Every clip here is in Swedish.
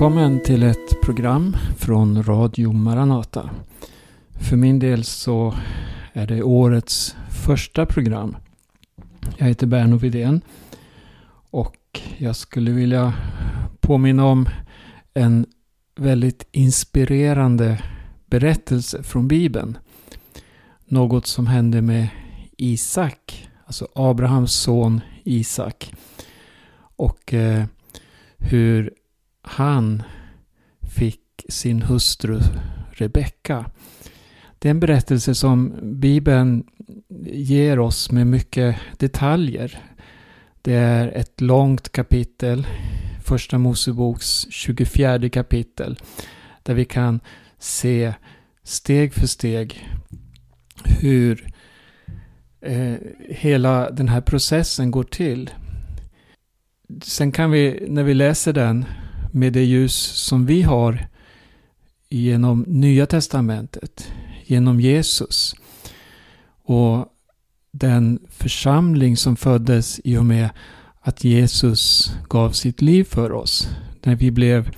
Välkommen till ett program från Radio Maranata. För min del så är det årets första program. Jag heter Berno Widén och jag skulle vilja påminna om en väldigt inspirerande berättelse från Bibeln. Något som hände med Isak, alltså Abrahams son Isak. Och eh, hur han fick sin hustru Rebecka. Det är en berättelse som Bibeln ger oss med mycket detaljer. Det är ett långt kapitel, Första Moseboks 24 kapitel, där vi kan se steg för steg hur eh, hela den här processen går till. Sen kan vi, när vi läser den, med det ljus som vi har genom Nya Testamentet, genom Jesus och den församling som föddes i och med att Jesus gav sitt liv för oss. När vi blev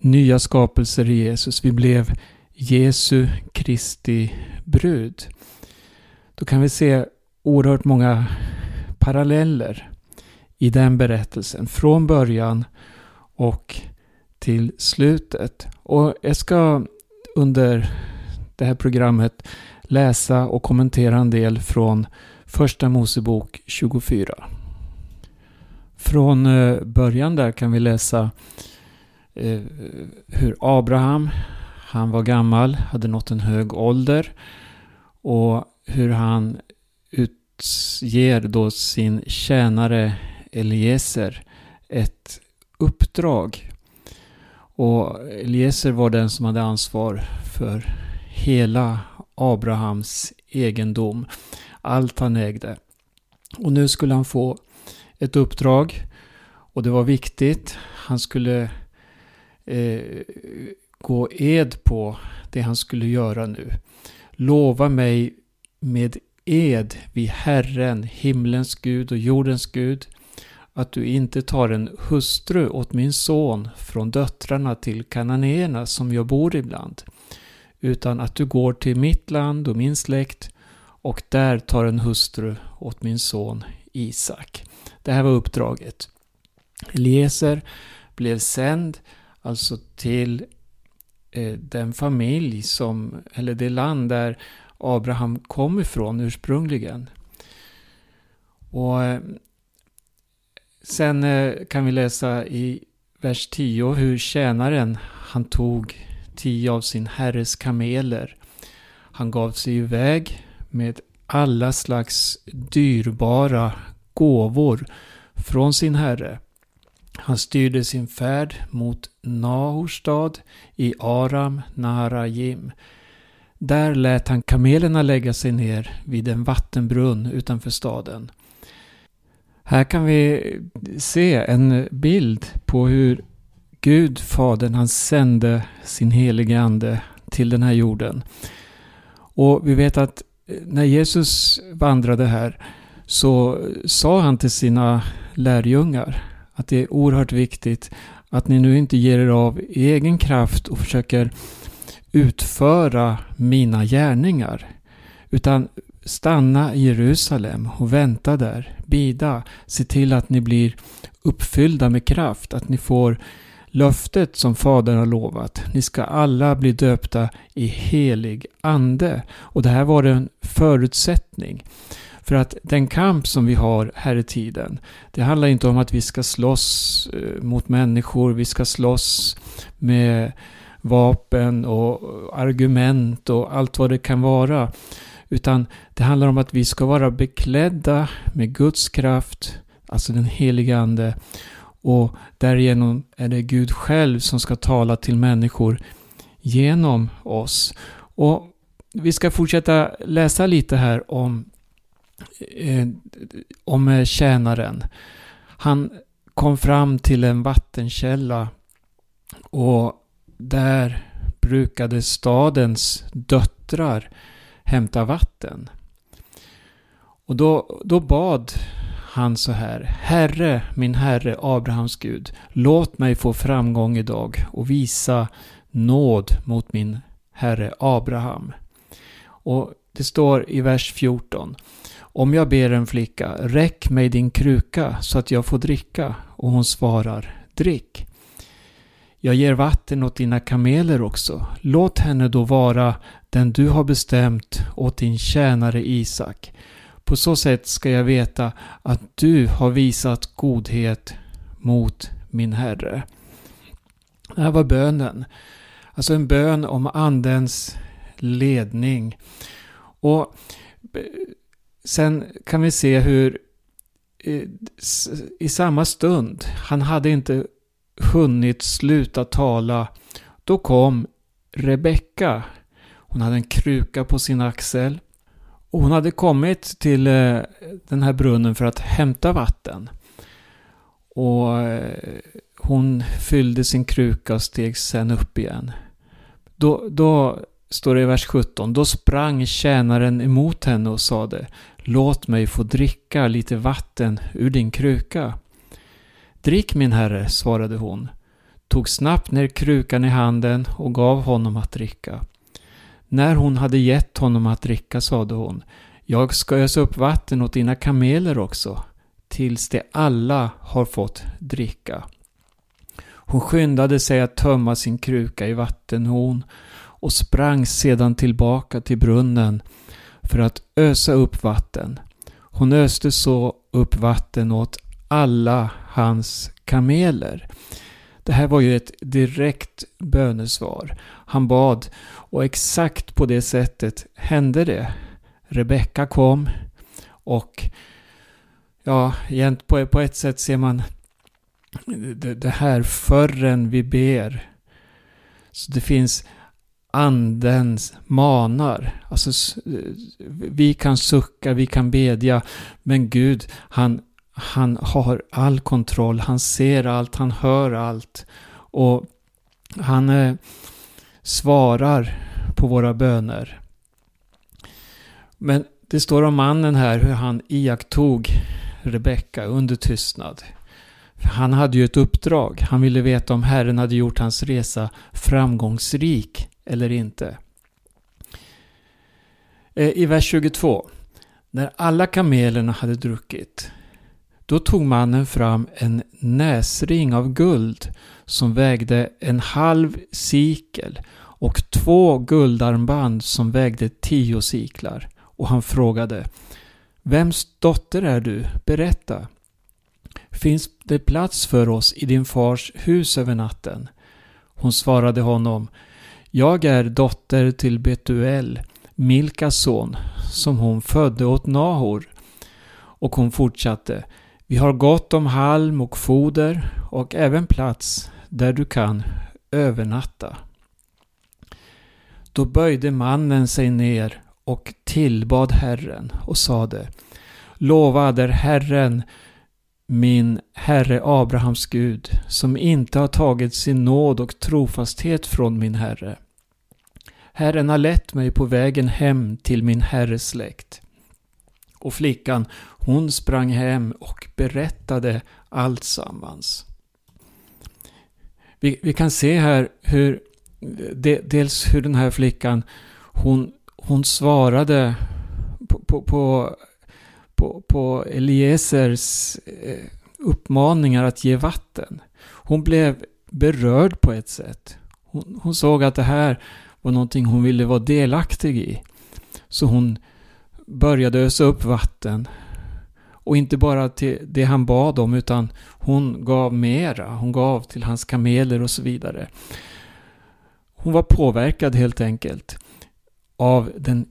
nya skapelser i Jesus. Vi blev Jesu Kristi brud. Då kan vi se oerhört många paralleller i den berättelsen. Från början och till slutet. Och jag ska under det här programmet läsa och kommentera en del från Första Mosebok 24. Från eh, början där kan vi läsa eh, hur Abraham, han var gammal, hade nått en hög ålder och hur han utger då sin tjänare Eliezer ett uppdrag. Och Eliezer var den som hade ansvar för hela Abrahams egendom. Allt han ägde. Och nu skulle han få ett uppdrag. Och det var viktigt. Han skulle eh, gå ed på det han skulle göra nu. Lova mig med ed vid Herren, himlens Gud och jordens Gud att du inte tar en hustru åt min son från döttrarna till kananéerna som jag bor ibland, utan att du går till mitt land och min släkt och där tar en hustru åt min son Isak. Det här var uppdraget. Eliezer blev sänd alltså till eh, den familj som, eller det land där Abraham kom ifrån ursprungligen. Och eh, Sen eh, kan vi läsa i vers 10 hur tjänaren han tog tio av sin herres kameler. Han gav sig iväg med alla slags dyrbara gåvor från sin herre. Han styrde sin färd mot Nahorstad i Aram Naharajim. Där lät han kamelerna lägga sig ner vid en vattenbrunn utanför staden. Här kan vi se en bild på hur Gud, Fadern, han sände sin helige Ande till den här jorden. Och vi vet att när Jesus vandrade här så sa han till sina lärjungar att det är oerhört viktigt att ni nu inte ger er av egen kraft och försöker utföra mina gärningar. Utan stanna i Jerusalem och vänta där. Bida. Se till att ni blir uppfyllda med kraft. Att ni får löftet som Fadern har lovat. Ni ska alla bli döpta i helig ande. Och det här var en förutsättning. För att den kamp som vi har här i tiden, det handlar inte om att vi ska slåss eh, mot människor, vi ska slåss med vapen och argument och allt vad det kan vara. Utan det handlar om att vi ska vara beklädda med Guds kraft, alltså den heliga Ande. Och därigenom är det Gud själv som ska tala till människor genom oss. Och vi ska fortsätta läsa lite här om, eh, om eh, tjänaren. Han kom fram till en vattenkälla och där brukade stadens döttrar hämta vatten. Och då, då bad han så här. Herre, min Herre, Abrahams Gud, låt mig få framgång idag och visa nåd mot min Herre Abraham. Och det står i vers 14. Om jag ber en flicka, räck mig din kruka så att jag får dricka. Och hon svarar, drick. Jag ger vatten åt dina kameler också. Låt henne då vara den du har bestämt åt din tjänare Isak. På så sätt ska jag veta att du har visat godhet mot min Herre. Det här var bönen. Alltså en bön om Andens ledning. Och eh, sen kan vi se hur eh, i samma stund, han hade inte hunnit sluta tala, då kom Rebecka. Hon hade en kruka på sin axel. Och hon hade kommit till eh, den här brunnen för att hämta vatten. Och eh, hon fyllde sin kruka och steg sen upp igen. Då, då står det i vers 17. Då sprang tjänaren emot henne och sade Låt mig få dricka lite vatten ur din kruka. Drick min herre, svarade hon, tog snabbt ner krukan i handen och gav honom att dricka. När hon hade gett honom att dricka sade hon, jag ska ösa upp vatten åt dina kameler också, tills de alla har fått dricka. Hon skyndade sig att tömma sin kruka i vattenhon och sprang sedan tillbaka till brunnen för att ösa upp vatten. Hon öste så upp vatten åt alla hans kameler. Det här var ju ett direkt bönesvar. Han bad och exakt på det sättet hände det. Rebecka kom och ja, på ett sätt ser man det här förrän vi ber. Så det finns andens manar. Alltså, vi kan sucka, vi kan bedja, men Gud, han, han har all kontroll, han ser allt, han hör allt. Och han eh, svarar på våra böner. Men det står om mannen här hur han iakttog Rebecka under tystnad. Han hade ju ett uppdrag. Han ville veta om Herren hade gjort hans resa framgångsrik eller inte. Eh, I vers 22. När alla kamelerna hade druckit då tog mannen fram en näsring av guld som vägde en halv sikel och två guldarmband som vägde tio siklar. Och han frågade Vems dotter är du? Berätta. Finns det plats för oss i din fars hus över natten? Hon svarade honom Jag är dotter till Betuel, Milkas son, som hon födde åt Nahor. Och hon fortsatte vi har gott om halm och foder och även plats där du kan övernatta. Då böjde mannen sig ner och tillbad Herren och sade Lovad är Herren, min Herre Abrahams Gud, som inte har tagit sin nåd och trofasthet från min Herre. Herren har lett mig på vägen hem till min Herres släkt. Och flickan, hon sprang hem och berättade allt sammans. Vi, vi kan se här hur, de, dels hur den här flickan, hon, hon svarade på, på, på, på, på Eliesers eh, uppmaningar att ge vatten. Hon blev berörd på ett sätt. Hon, hon såg att det här var någonting hon ville vara delaktig i. Så hon började ösa upp vatten. Och inte bara till det han bad om utan hon gav mera. Hon gav till hans kameler och så vidare. Hon var påverkad helt enkelt av den,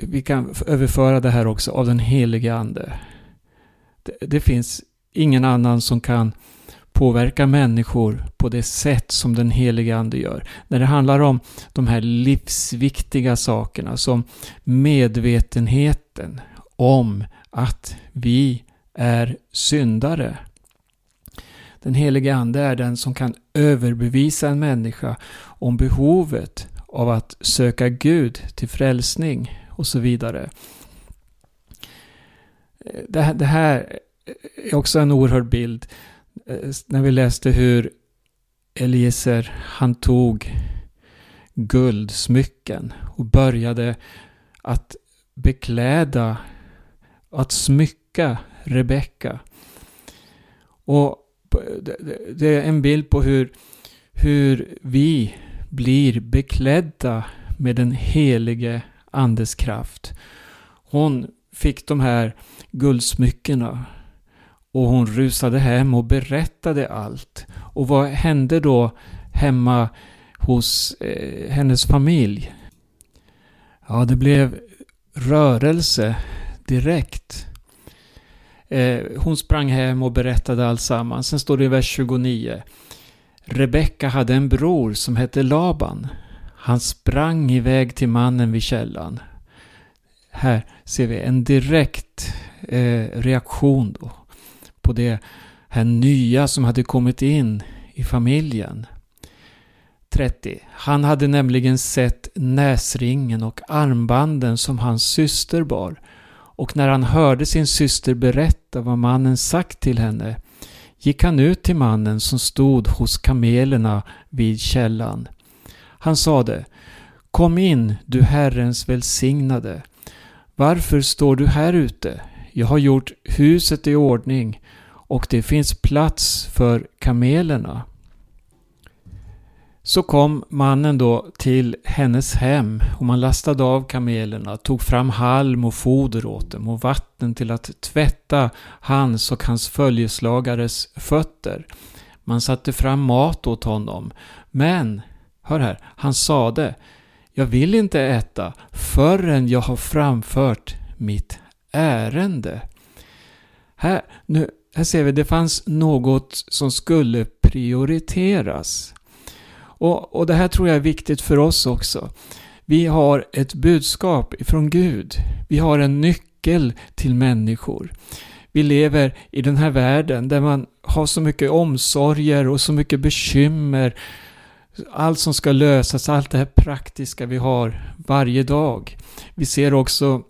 vi kan överföra det här också, av den helige Ande. Det, det finns ingen annan som kan påverka människor på det sätt som den helige Ande gör. När det handlar om de här livsviktiga sakerna som medvetenheten om att vi är syndare. Den helige Ande är den som kan överbevisa en människa om behovet av att söka Gud till frälsning och så vidare. Eh, det här, är också en oerhörd bild. Eh, när vi läste hur Eliezer, han tog guldsmycken och började att bekläda, att smycka Rebecka. Och det är en bild på hur, hur vi blir beklädda med den helige Andes kraft. Hon fick de här guldsmyckena och hon rusade hem och berättade allt. Och vad hände då hemma hos eh, hennes familj? Ja, det blev rörelse direkt. Eh, hon sprang hem och berättade alltsammans. Sen står det i vers 29. Rebecka hade en bror som hette Laban. Han sprang iväg till mannen vid källan. Här ser vi en direkt eh, reaktion då på det här nya som hade kommit in i familjen. 30. Han hade nämligen sett näsringen och armbanden som hans syster bar. Och när han hörde sin syster berätta vad mannen sagt till henne gick han ut till mannen som stod hos kamelerna vid källan. Han sade Kom in, du Herrens välsignade. Varför står du här ute? Jag har gjort huset i ordning och det finns plats för kamelerna. Så kom mannen då till hennes hem och man lastade av kamelerna, tog fram halm och foder åt dem och vatten till att tvätta hans och hans följeslagares fötter. Man satte fram mat åt honom. Men, hör här, han sade Jag vill inte äta förrän jag har framfört mitt ärende. Här, nu, här ser vi, det fanns något som skulle prioriteras. Och, och det här tror jag är viktigt för oss också. Vi har ett budskap ifrån Gud. Vi har en nyckel till människor. Vi lever i den här världen där man har så mycket omsorger och så mycket bekymmer. Allt som ska lösas, allt det här praktiska vi har varje dag. Vi ser också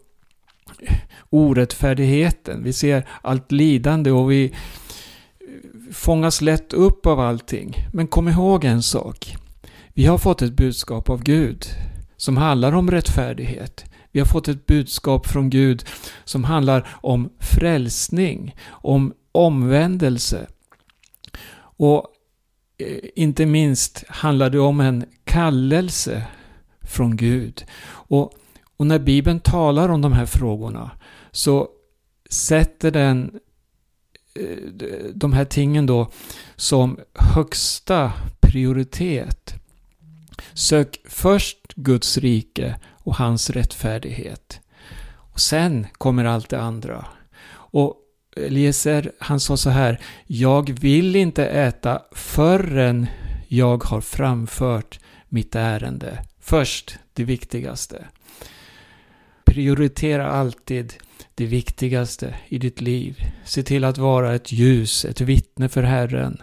orättfärdigheten. Vi ser allt lidande och vi fångas lätt upp av allting. Men kom ihåg en sak. Vi har fått ett budskap av Gud som handlar om rättfärdighet. Vi har fått ett budskap från Gud som handlar om frälsning, om omvändelse. Och eh, inte minst handlar det om en kallelse från Gud. Och, och när Bibeln talar om de här frågorna så sätter den eh, de här tingen då som högsta prioritet. Sök först Guds rike och hans rättfärdighet. Och sen kommer allt det andra. Och Eliezer, han sa så här, jag vill inte äta förrän jag har framfört mitt ärende. Först det viktigaste. Prioritera alltid det viktigaste i ditt liv. Se till att vara ett ljus, ett vittne för Herren.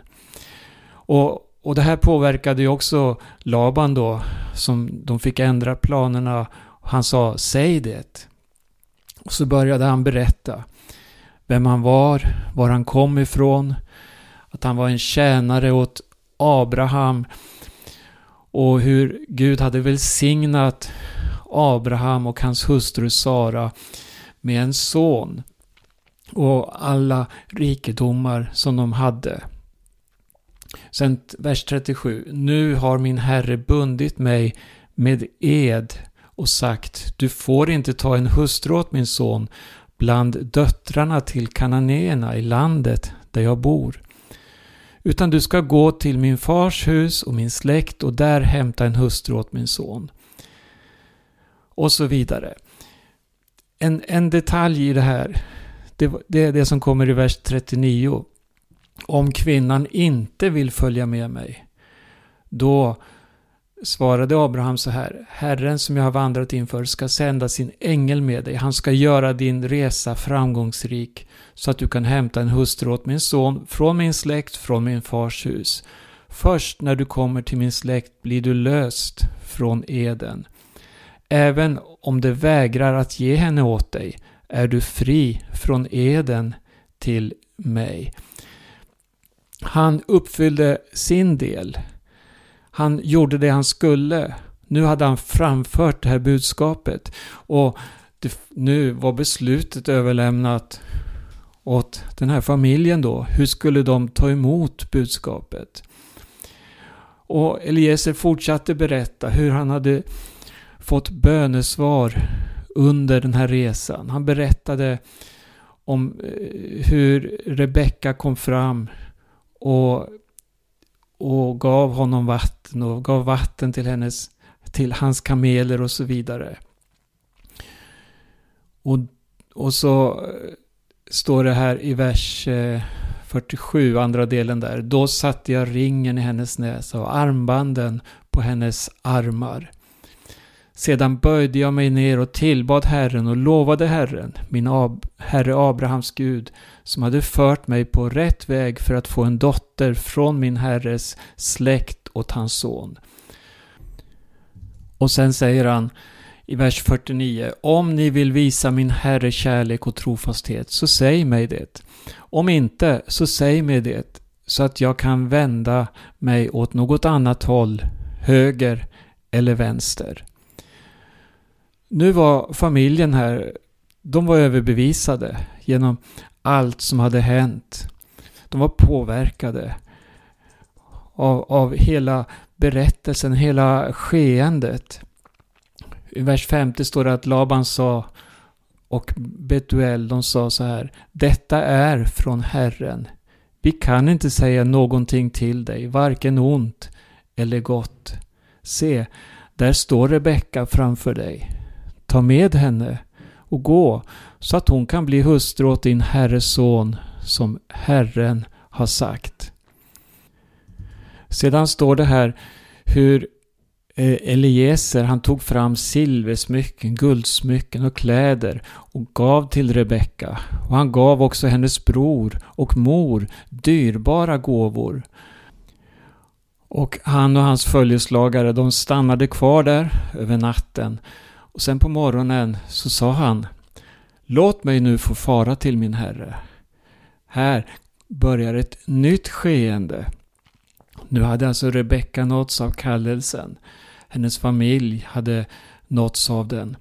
Och, och det här påverkade ju också Laban då, som de fick ändra planerna. Han sa, säg det. Och så började han berätta vem han var, var han kom ifrån, att han var en tjänare åt Abraham och hur Gud hade välsignat Abraham och hans hustru Sara med en son och alla rikedomar som de hade. Sen vers 37. Nu har min herre bundit mig med ed och sagt du får inte ta en hustru åt min son bland döttrarna till kananéerna i landet där jag bor. Utan du ska gå till min fars hus och min släkt och där hämta en hustru åt min son. Och så vidare. En, en detalj i det här, det, det är det som kommer i vers 39. Om kvinnan inte vill följa med mig, då svarade Abraham så här. Herren som jag har vandrat inför ska sända sin ängel med dig. Han ska göra din resa framgångsrik så att du kan hämta en hustru åt min son från min släkt, från min fars hus. Först när du kommer till min släkt blir du löst från eden. Även om de vägrar att ge henne åt dig är du fri från eden till mig. Han uppfyllde sin del. Han gjorde det han skulle. Nu hade han framfört det här budskapet. Och det, nu var beslutet överlämnat åt den här familjen då. Hur skulle de ta emot budskapet? Och Eliezer fortsatte berätta hur han hade fått bönesvar under den här resan. Han berättade om eh, hur Rebecka kom fram och, och gav honom vatten och gav vatten till, hennes, till hans kameler och så vidare. Och, och så eh, står det här i vers eh, 47, andra delen där. Då satte jag ringen i hennes näsa och armbanden på hennes armar. Sedan böjde jag mig ner och tillbad Herren och lovade Herren, min Ab Herre Abrahams Gud, som hade fört mig på rätt väg för att få en dotter från min Herres släkt åt hans son. Och sen säger han i vers 49. Om ni vill visa min Herre kärlek och trofasthet, så säg mig det. Om inte, så säg mig det, så att jag kan vända mig åt något annat håll, höger eller vänster. Nu var familjen här, de var överbevisade genom allt som hade hänt. De var påverkade av, av hela berättelsen, hela skeendet. I vers 50 står det att Laban sa och Betuel, de sa så här. Detta är från Herren. Vi kan inte säga någonting till dig, varken ont eller gott. Se, där står Rebecka framför dig. Ta med henne och gå så att hon kan bli hustru åt din herres son som Herren har sagt. Sedan står det här hur eh, Eliezer han tog fram silversmycken, guldsmycken och kläder och gav till Rebecka. Och han gav också hennes bror och mor dyrbara gåvor. Och han och hans följeslagare de stannade kvar där över natten och sen på morgonen så sa han Låt mig nu få fara till min herre. Här börjar ett nytt skeende. Nu hade alltså Rebecka nåtts av kallelsen. Hennes familj hade nåtts av den.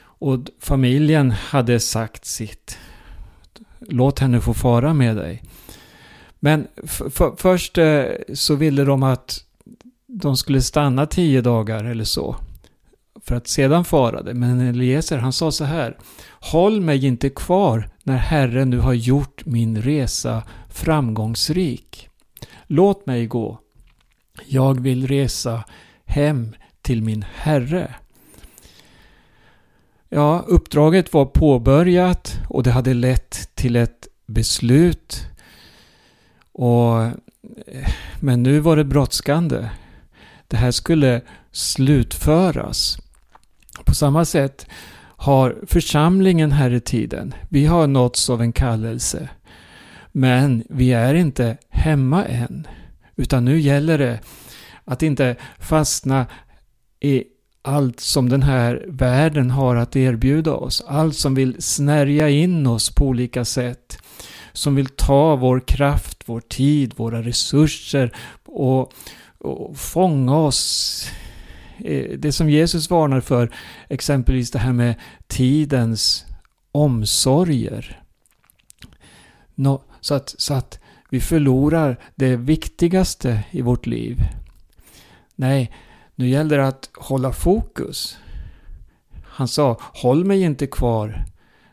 Och familjen hade sagt sitt. Låt henne få fara med dig. Men först eh, så ville de att de skulle stanna tio dagar eller så för att sedan fara det. Men Eliezer han sa så här. Håll mig inte kvar när Herren nu har gjort min resa framgångsrik. Låt mig gå. Jag vill resa hem till min Herre. Ja, uppdraget var påbörjat och det hade lett till ett beslut. Och, eh, men nu var det brådskande. Det här skulle slutföras. På samma sätt har församlingen här i tiden, vi har nåtts av en kallelse. Men vi är inte hemma än. Utan nu gäller det att inte fastna i allt som den här världen har att erbjuda oss. Allt som vill snärja in oss på olika sätt. Som vill ta vår kraft, vår tid, våra resurser och, och fånga oss Eh, det som Jesus varnar för, exempelvis det här med tidens omsorger. Så att, så att vi förlorar det viktigaste i vårt liv. Nej, nu gäller det att hålla fokus. Han sa, håll mig inte kvar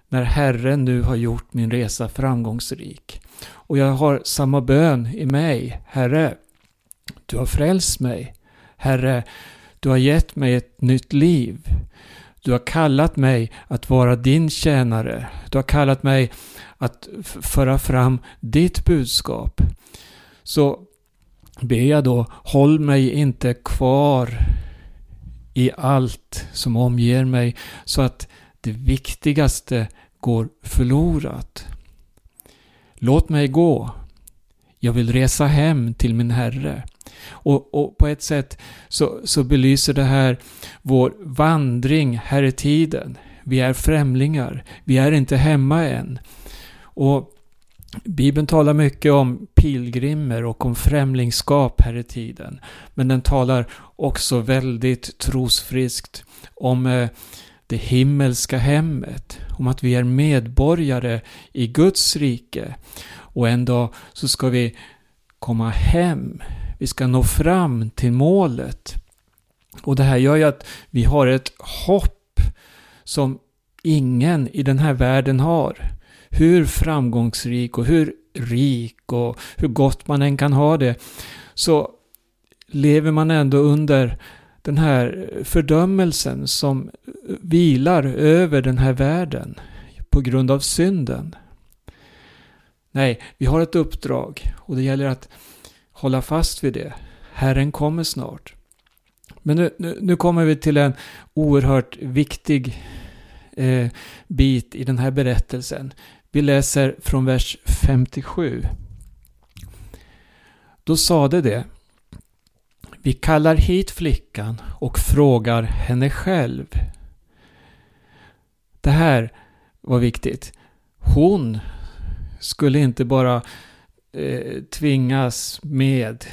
när Herren nu har gjort min resa framgångsrik. Och jag har samma bön i mig. Herre, du har frälst mig. Herre, du har gett mig ett nytt liv. Du har kallat mig att vara din tjänare. Du har kallat mig att föra fram ditt budskap. Så ber jag då, håll mig inte kvar i allt som omger mig så att det viktigaste går förlorat. Låt mig gå. Jag vill resa hem till min Herre. Och, och, på ett sätt så, så belyser det här vår vandring här i tiden. Vi är främlingar. Vi är inte hemma än. Och Bibeln talar mycket om pilgrimer och om främlingskap här i tiden. Men den talar också väldigt trosfriskt om eh, det himmelska hemmet. Om att vi är medborgare i Guds rike. Och en dag så ska vi komma hem. Vi ska nå fram till målet. Och det här gör ju att vi har ett hopp som ingen i den här världen har. Hur framgångsrik och hur rik och hur gott man än kan ha det så lever man ändå under den här fördömelsen som vilar över den här världen på grund av synden. Nej, vi har ett uppdrag och det gäller att hålla fast vid det. Herren kommer snart. Men nu, nu, nu kommer vi till en oerhört viktig eh, bit i den här berättelsen. Vi läser från vers 57. Då sade det Vi kallar hit flickan och frågar henne själv. Det här var viktigt. Hon skulle inte bara eh, tvingas med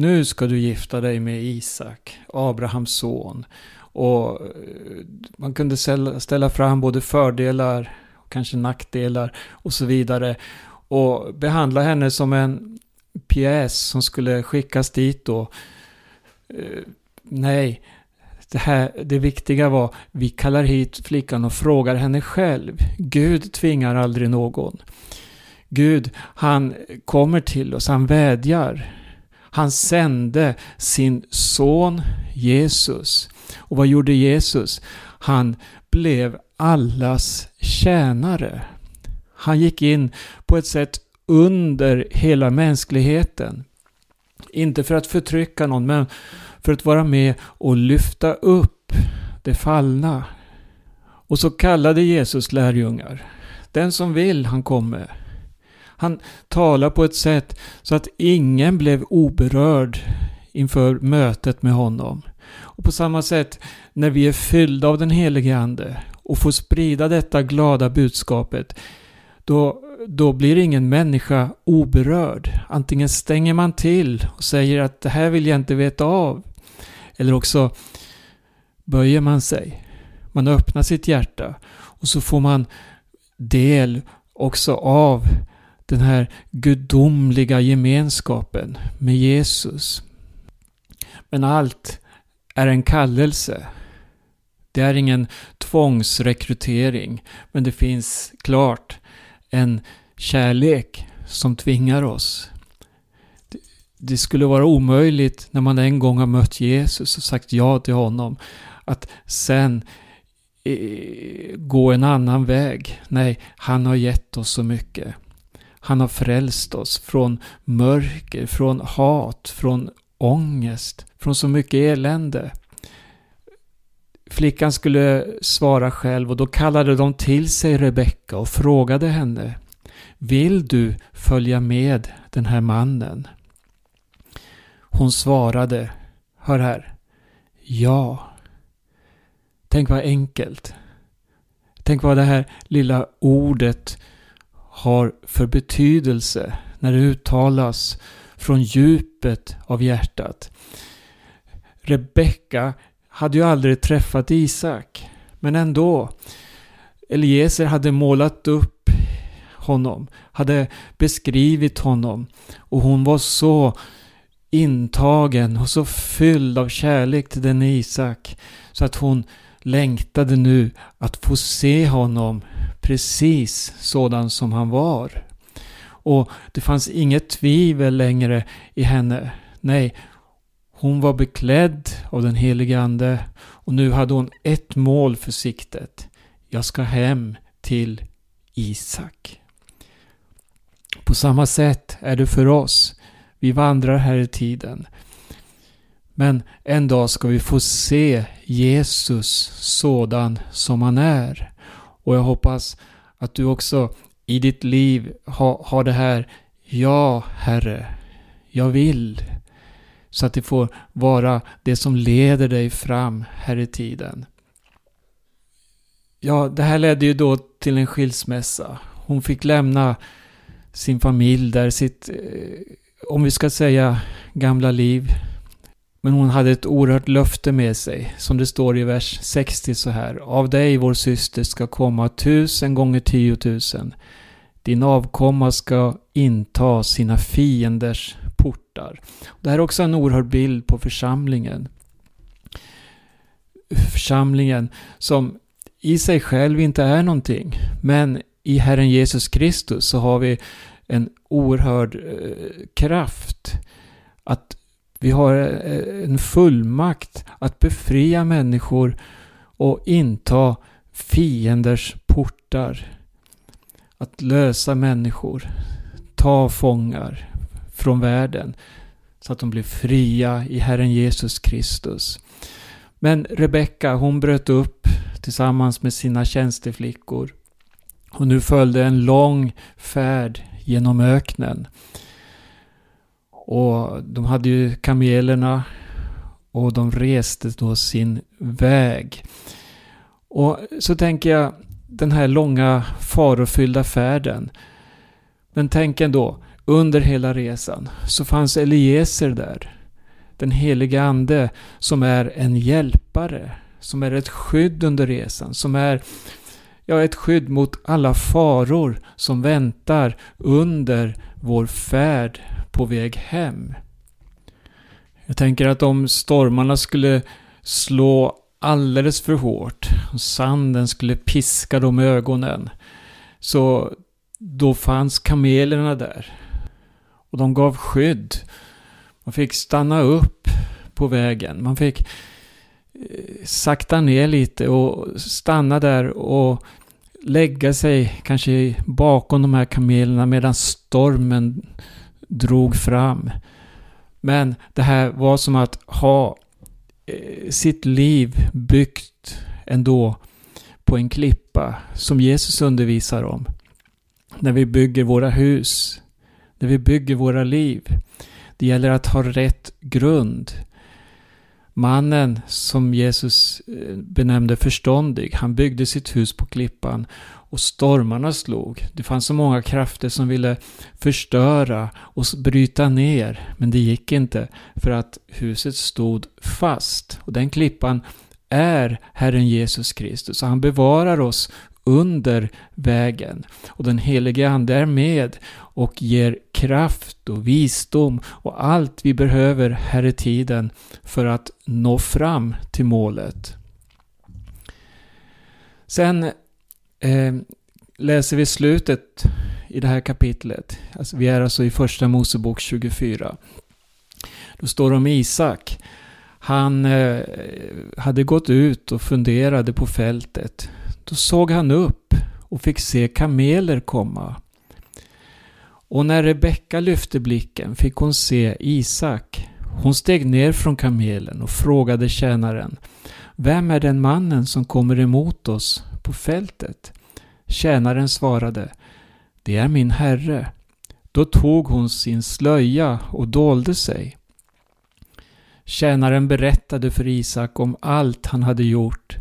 nu ska du gifta dig med Isak, Abrahams son. Och eh, man kunde ställa fram både fördelar och kanske nackdelar och så vidare. Och behandla henne som en pjäs som skulle skickas dit då. Eh, nej, det, här, det viktiga var vi kallar hit flickan och frågar henne själv. Gud tvingar aldrig någon. Gud, han kommer till oss, han vädjar. Han sände sin son Jesus. Och vad gjorde Jesus? Han blev allas tjänare. Han gick in på ett sätt under hela mänskligheten. Inte för att förtrycka någon, men för att vara med och lyfta upp det fallna. Och så kallade Jesus lärjungar. Den som vill, han kommer. Han talar på ett sätt så att ingen blev oberörd inför mötet med honom. Och på samma sätt, när vi är fyllda av den helige Ande och får sprida detta glada budskapet, då, då blir ingen människa oberörd. Antingen stänger man till och säger att det här vill jag inte veta av. Eller också böjer man sig. Man öppnar sitt hjärta och så får man del också av den här gudomliga gemenskapen med Jesus. Men allt är en kallelse. Det är ingen tvångsrekrytering, men det finns klart en kärlek som tvingar oss. Det skulle vara omöjligt när man en gång har mött Jesus och sagt ja till honom att sen eh, gå en annan väg. Nej, han har gett oss så mycket. Han har frälst oss från mörker, från hat, från ångest, från så mycket elände. Flickan skulle svara själv och då kallade de till sig Rebecka och frågade henne Vill du följa med den här mannen? Hon svarade Hör här Ja. Tänk vad enkelt. Tänk vad det här lilla ordet har för betydelse när det uttalas från djupet av hjärtat. Rebecka hade ju aldrig träffat Isak, men ändå. Eliezer hade målat upp honom, hade beskrivit honom och hon var så intagen och så fylld av kärlek till den Isak så att hon längtade nu att få se honom precis sådan som han var. Och det fanns inget tvivel längre i henne. Nej, hon var beklädd av den helige Ande och nu hade hon ett mål för siktet. Jag ska hem till Isak. På samma sätt är det för oss. Vi vandrar här i tiden. Men en dag ska vi få se Jesus sådan som han är. Och jag hoppas att du också i ditt liv har, har det här Ja, Herre, jag vill. Så att det får vara det som leder dig fram här i tiden. Ja, det här ledde ju då till en skilsmässa. Hon fick lämna sin familj där, sitt, eh, om vi ska säga, gamla liv. Men hon hade ett oerhört löfte med sig, som det står i vers 60 så här. Av dig, vår syster, ska komma tusen gånger tiotusen. Din avkomma ska inta sina fienders portar. Det här är också en oerhörd bild på församlingen. Församlingen som i sig själv inte är någonting, men i Herren Jesus Kristus så har vi en oerhörd eh, kraft. Att vi har eh, en fullmakt att befria människor och inta fienders portar. Att lösa människor, ta fångar från världen så att de blir fria i Herren Jesus Kristus. Men Rebecka, hon bröt upp tillsammans med sina tjänsteflickor och nu följde en lång färd genom öknen. Och de hade ju kamelerna och de reste då sin väg. Och så tänker jag den här långa farofyllda färden. Men tänk ändå, under hela resan så fanns Eliezer där. Den heliga ande som är en hjälpare, som är ett skydd under resan, som är ja, ett skydd mot alla faror som väntar under vår färd på väg hem. Jag tänker att om stormarna skulle slå alldeles för hårt och sanden skulle piska dem i ögonen så då fanns kamelerna där. Och de gav skydd. Man fick stanna upp på vägen. Man fick eh, sakta ner lite och stanna där och lägga sig kanske bakom de här kamelerna medan stormen drog fram. Men det här var som att ha eh, sitt liv byggt ändå på en klippa som Jesus undervisar om. När vi bygger våra hus, när vi bygger våra liv. Det gäller att ha rätt grund. Mannen som Jesus eh, benämnde förståndig, han byggde sitt hus på klippan och stormarna slog. Det fanns så många krafter som ville förstöra och bryta ner, men det gick inte för att huset stod fast. Och den klippan är Herren Jesus Kristus och han bevarar oss under vägen. Och den helige Ande är med och ger kraft och visdom och allt vi behöver här i tiden för att nå fram till målet. Sen eh, läser vi slutet i det här kapitlet. Alltså, vi är alltså i första Mosebok 24. Då står det om Isak. Han eh, hade gått ut och funderade på fältet. Då såg han upp och fick se kameler komma. Och när Rebecka lyfte blicken fick hon se Isak. Hon steg ner från kamelen och frågade tjänaren Vem är den mannen som kommer emot oss på fältet? Tjänaren svarade Det är min herre. Då tog hon sin slöja och dolde sig. Tjänaren berättade för Isak om allt han hade gjort.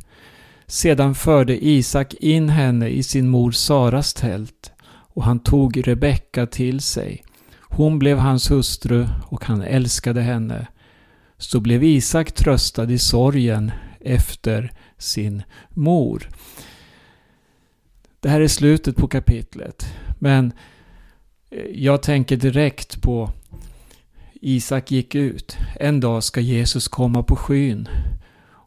Sedan förde Isak in henne i sin mor Saras tält och han tog Rebecka till sig. Hon blev hans hustru och han älskade henne. Så blev Isak tröstad i sorgen efter sin mor. Det här är slutet på kapitlet. Men eh, jag tänker direkt på Isak gick ut. En dag ska Jesus komma på skyn.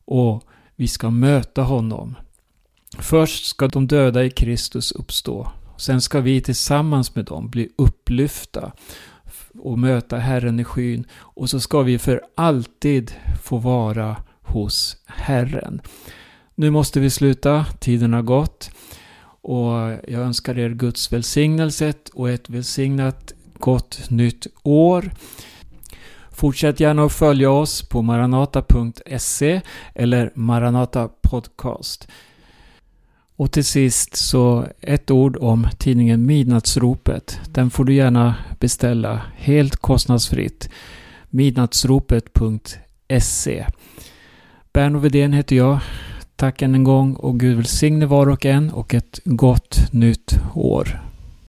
Och vi ska möta honom. Först ska de döda i Kristus uppstå. Sen ska vi tillsammans med dem bli upplyfta och möta Herren i skyn. Och så ska vi för alltid få vara hos Herren. Nu måste vi sluta, tiden har gått. Och jag önskar er Guds välsignelse och ett välsignat gott nytt år. Fortsätt gärna att följa oss på maranata.se eller Maranata Podcast. Och till sist så ett ord om tidningen Midnattsropet. Den får du gärna beställa helt kostnadsfritt. Midnattsropet.se Berno Vedén heter jag. Tack än en gång och Gud välsigne var och en och ett gott nytt år.